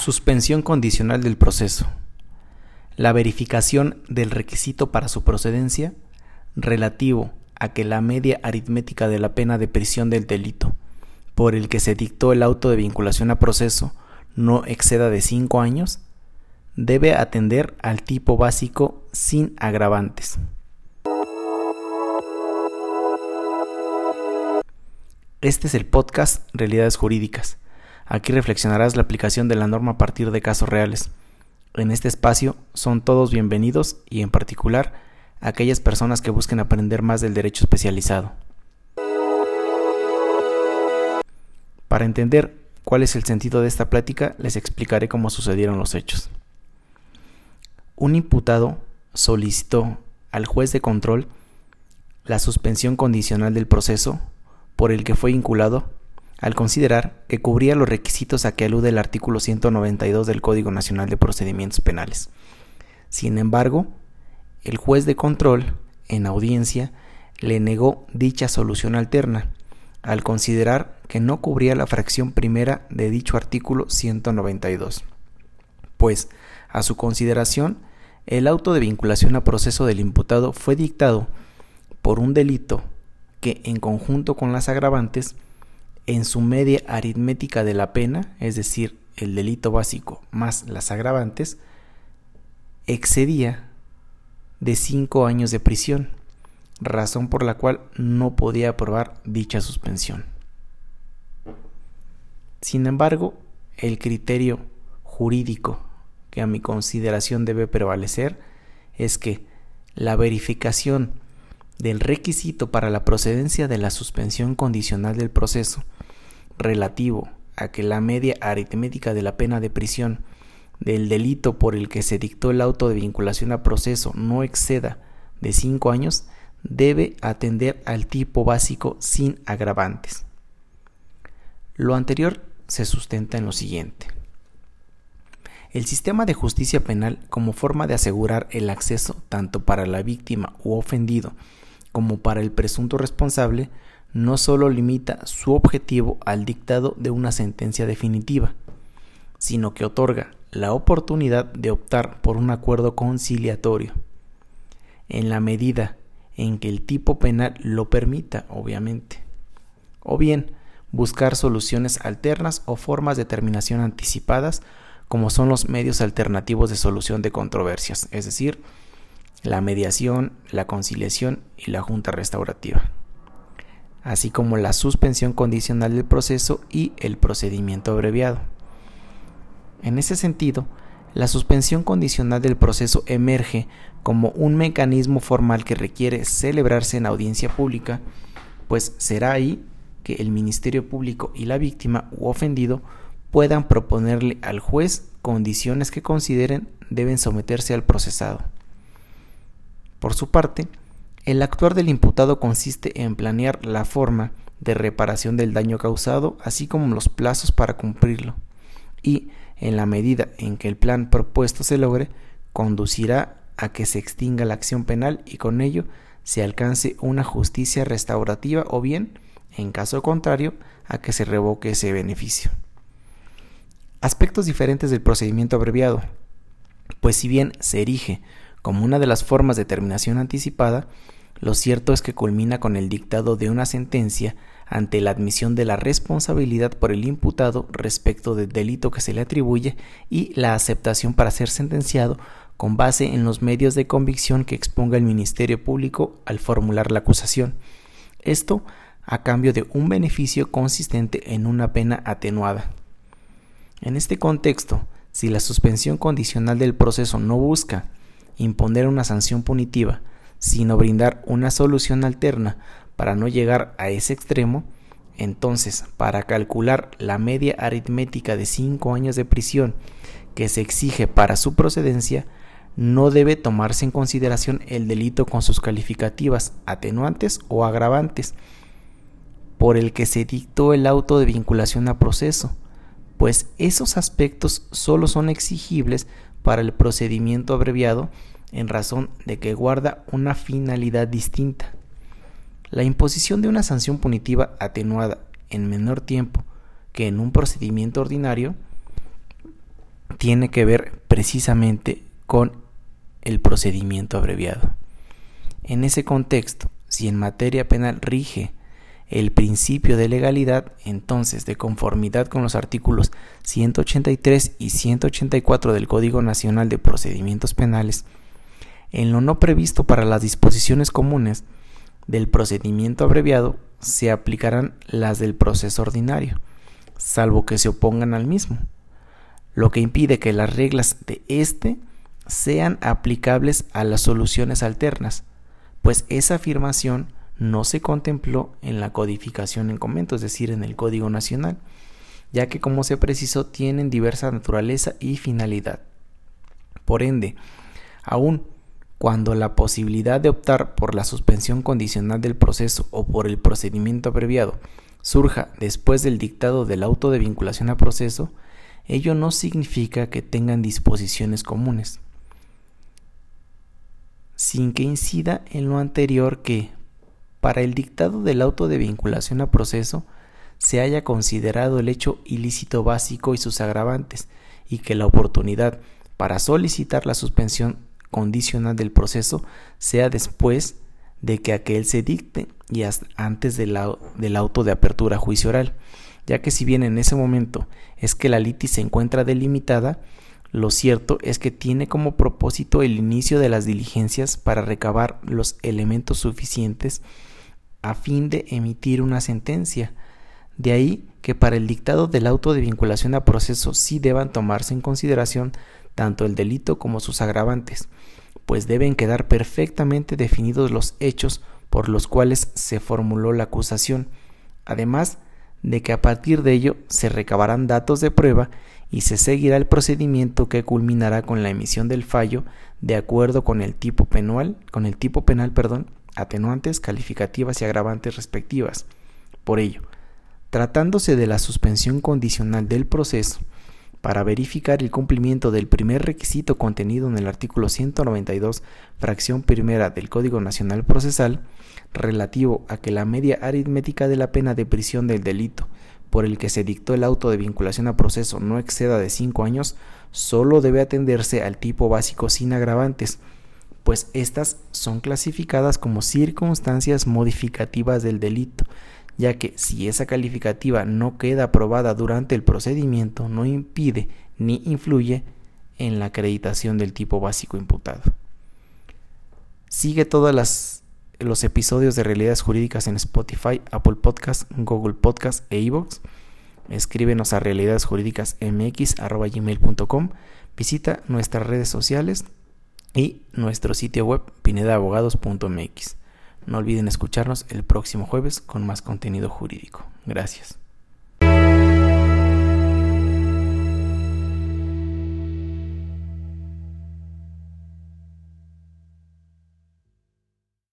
Suspensión condicional del proceso. La verificación del requisito para su procedencia relativo a que la media aritmética de la pena de prisión del delito por el que se dictó el auto de vinculación a proceso no exceda de 5 años, debe atender al tipo básico sin agravantes. Este es el podcast Realidades Jurídicas Aquí reflexionarás la aplicación de la norma a partir de casos reales. En este espacio son todos bienvenidos y en particular aquellas personas que busquen aprender más del derecho especializado. Para entender cuál es el sentido de esta plática, les explicaré cómo sucedieron los hechos. Un imputado solicitó al juez de control la suspensión condicional del proceso por el que fue vinculado al considerar que cubría los requisitos a que alude el artículo 192 del Código Nacional de Procedimientos Penales. Sin embargo, el juez de control, en audiencia, le negó dicha solución alterna, al considerar que no cubría la fracción primera de dicho artículo 192, pues, a su consideración, el auto de vinculación a proceso del imputado fue dictado por un delito que, en conjunto con las agravantes, en su media aritmética de la pena, es decir, el delito básico más las agravantes, excedía de cinco años de prisión, razón por la cual no podía aprobar dicha suspensión. Sin embargo, el criterio jurídico que a mi consideración debe prevalecer es que la verificación del requisito para la procedencia de la suspensión condicional del proceso relativo a que la media aritmética de la pena de prisión del delito por el que se dictó el auto de vinculación a proceso no exceda de cinco años, debe atender al tipo básico sin agravantes. Lo anterior se sustenta en lo siguiente. El sistema de justicia penal, como forma de asegurar el acceso tanto para la víctima u ofendido como para el presunto responsable, no solo limita su objetivo al dictado de una sentencia definitiva, sino que otorga la oportunidad de optar por un acuerdo conciliatorio, en la medida en que el tipo penal lo permita, obviamente, o bien buscar soluciones alternas o formas de terminación anticipadas, como son los medios alternativos de solución de controversias, es decir, la mediación, la conciliación y la junta restaurativa así como la suspensión condicional del proceso y el procedimiento abreviado. En ese sentido, la suspensión condicional del proceso emerge como un mecanismo formal que requiere celebrarse en audiencia pública, pues será ahí que el Ministerio Público y la víctima u ofendido puedan proponerle al juez condiciones que consideren deben someterse al procesado. Por su parte, el actuar del imputado consiste en planear la forma de reparación del daño causado, así como los plazos para cumplirlo, y, en la medida en que el plan propuesto se logre, conducirá a que se extinga la acción penal y con ello se alcance una justicia restaurativa o bien, en caso contrario, a que se revoque ese beneficio. Aspectos diferentes del procedimiento abreviado, pues si bien se erige como una de las formas de terminación anticipada, lo cierto es que culmina con el dictado de una sentencia ante la admisión de la responsabilidad por el imputado respecto del delito que se le atribuye y la aceptación para ser sentenciado con base en los medios de convicción que exponga el Ministerio Público al formular la acusación. Esto a cambio de un beneficio consistente en una pena atenuada. En este contexto, si la suspensión condicional del proceso no busca imponer una sanción punitiva, sino brindar una solución alterna para no llegar a ese extremo, entonces para calcular la media aritmética de 5 años de prisión que se exige para su procedencia, no debe tomarse en consideración el delito con sus calificativas atenuantes o agravantes por el que se dictó el auto de vinculación a proceso, pues esos aspectos solo son exigibles para el procedimiento abreviado en razón de que guarda una finalidad distinta. La imposición de una sanción punitiva atenuada en menor tiempo que en un procedimiento ordinario tiene que ver precisamente con el procedimiento abreviado. En ese contexto, si en materia penal rige el principio de legalidad, entonces, de conformidad con los artículos 183 y 184 del Código Nacional de Procedimientos Penales, en lo no previsto para las disposiciones comunes del procedimiento abreviado se aplicarán las del proceso ordinario, salvo que se opongan al mismo, lo que impide que las reglas de éste sean aplicables a las soluciones alternas, pues esa afirmación no se contempló en la codificación en convento, es decir, en el Código Nacional, ya que como se precisó tienen diversa naturaleza y finalidad. Por ende, aun cuando la posibilidad de optar por la suspensión condicional del proceso o por el procedimiento abreviado surja después del dictado del auto de vinculación a proceso, ello no significa que tengan disposiciones comunes, sin que incida en lo anterior que, para el dictado del auto de vinculación a proceso se haya considerado el hecho ilícito básico y sus agravantes, y que la oportunidad para solicitar la suspensión condicional del proceso sea después de que aquel se dicte y antes del, del auto de apertura juicio oral, ya que si bien en ese momento es que la litis se encuentra delimitada, lo cierto es que tiene como propósito el inicio de las diligencias para recabar los elementos suficientes a fin de emitir una sentencia. De ahí que para el dictado del auto de vinculación a proceso sí deban tomarse en consideración tanto el delito como sus agravantes, pues deben quedar perfectamente definidos los hechos por los cuales se formuló la acusación, además de que a partir de ello se recabarán datos de prueba y se seguirá el procedimiento que culminará con la emisión del fallo de acuerdo con el tipo penal, con el tipo penal, perdón, atenuantes, calificativas y agravantes respectivas. Por ello, tratándose de la suspensión condicional del proceso, para verificar el cumplimiento del primer requisito contenido en el artículo 192, fracción primera del Código Nacional Procesal, relativo a que la media aritmética de la pena de prisión del delito por el que se dictó el auto de vinculación a proceso no exceda de 5 años, solo debe atenderse al tipo básico sin agravantes, pues estas son clasificadas como circunstancias modificativas del delito, ya que si esa calificativa no queda aprobada durante el procedimiento, no impide ni influye en la acreditación del tipo básico imputado. Sigue todos los episodios de Realidades Jurídicas en Spotify, Apple Podcast, Google Podcast e iVoox. Escríbenos a realidadesjurídicasmx.com. Visita nuestras redes sociales y nuestro sitio web pinedabogados.mx. No olviden escucharnos el próximo jueves con más contenido jurídico. Gracias.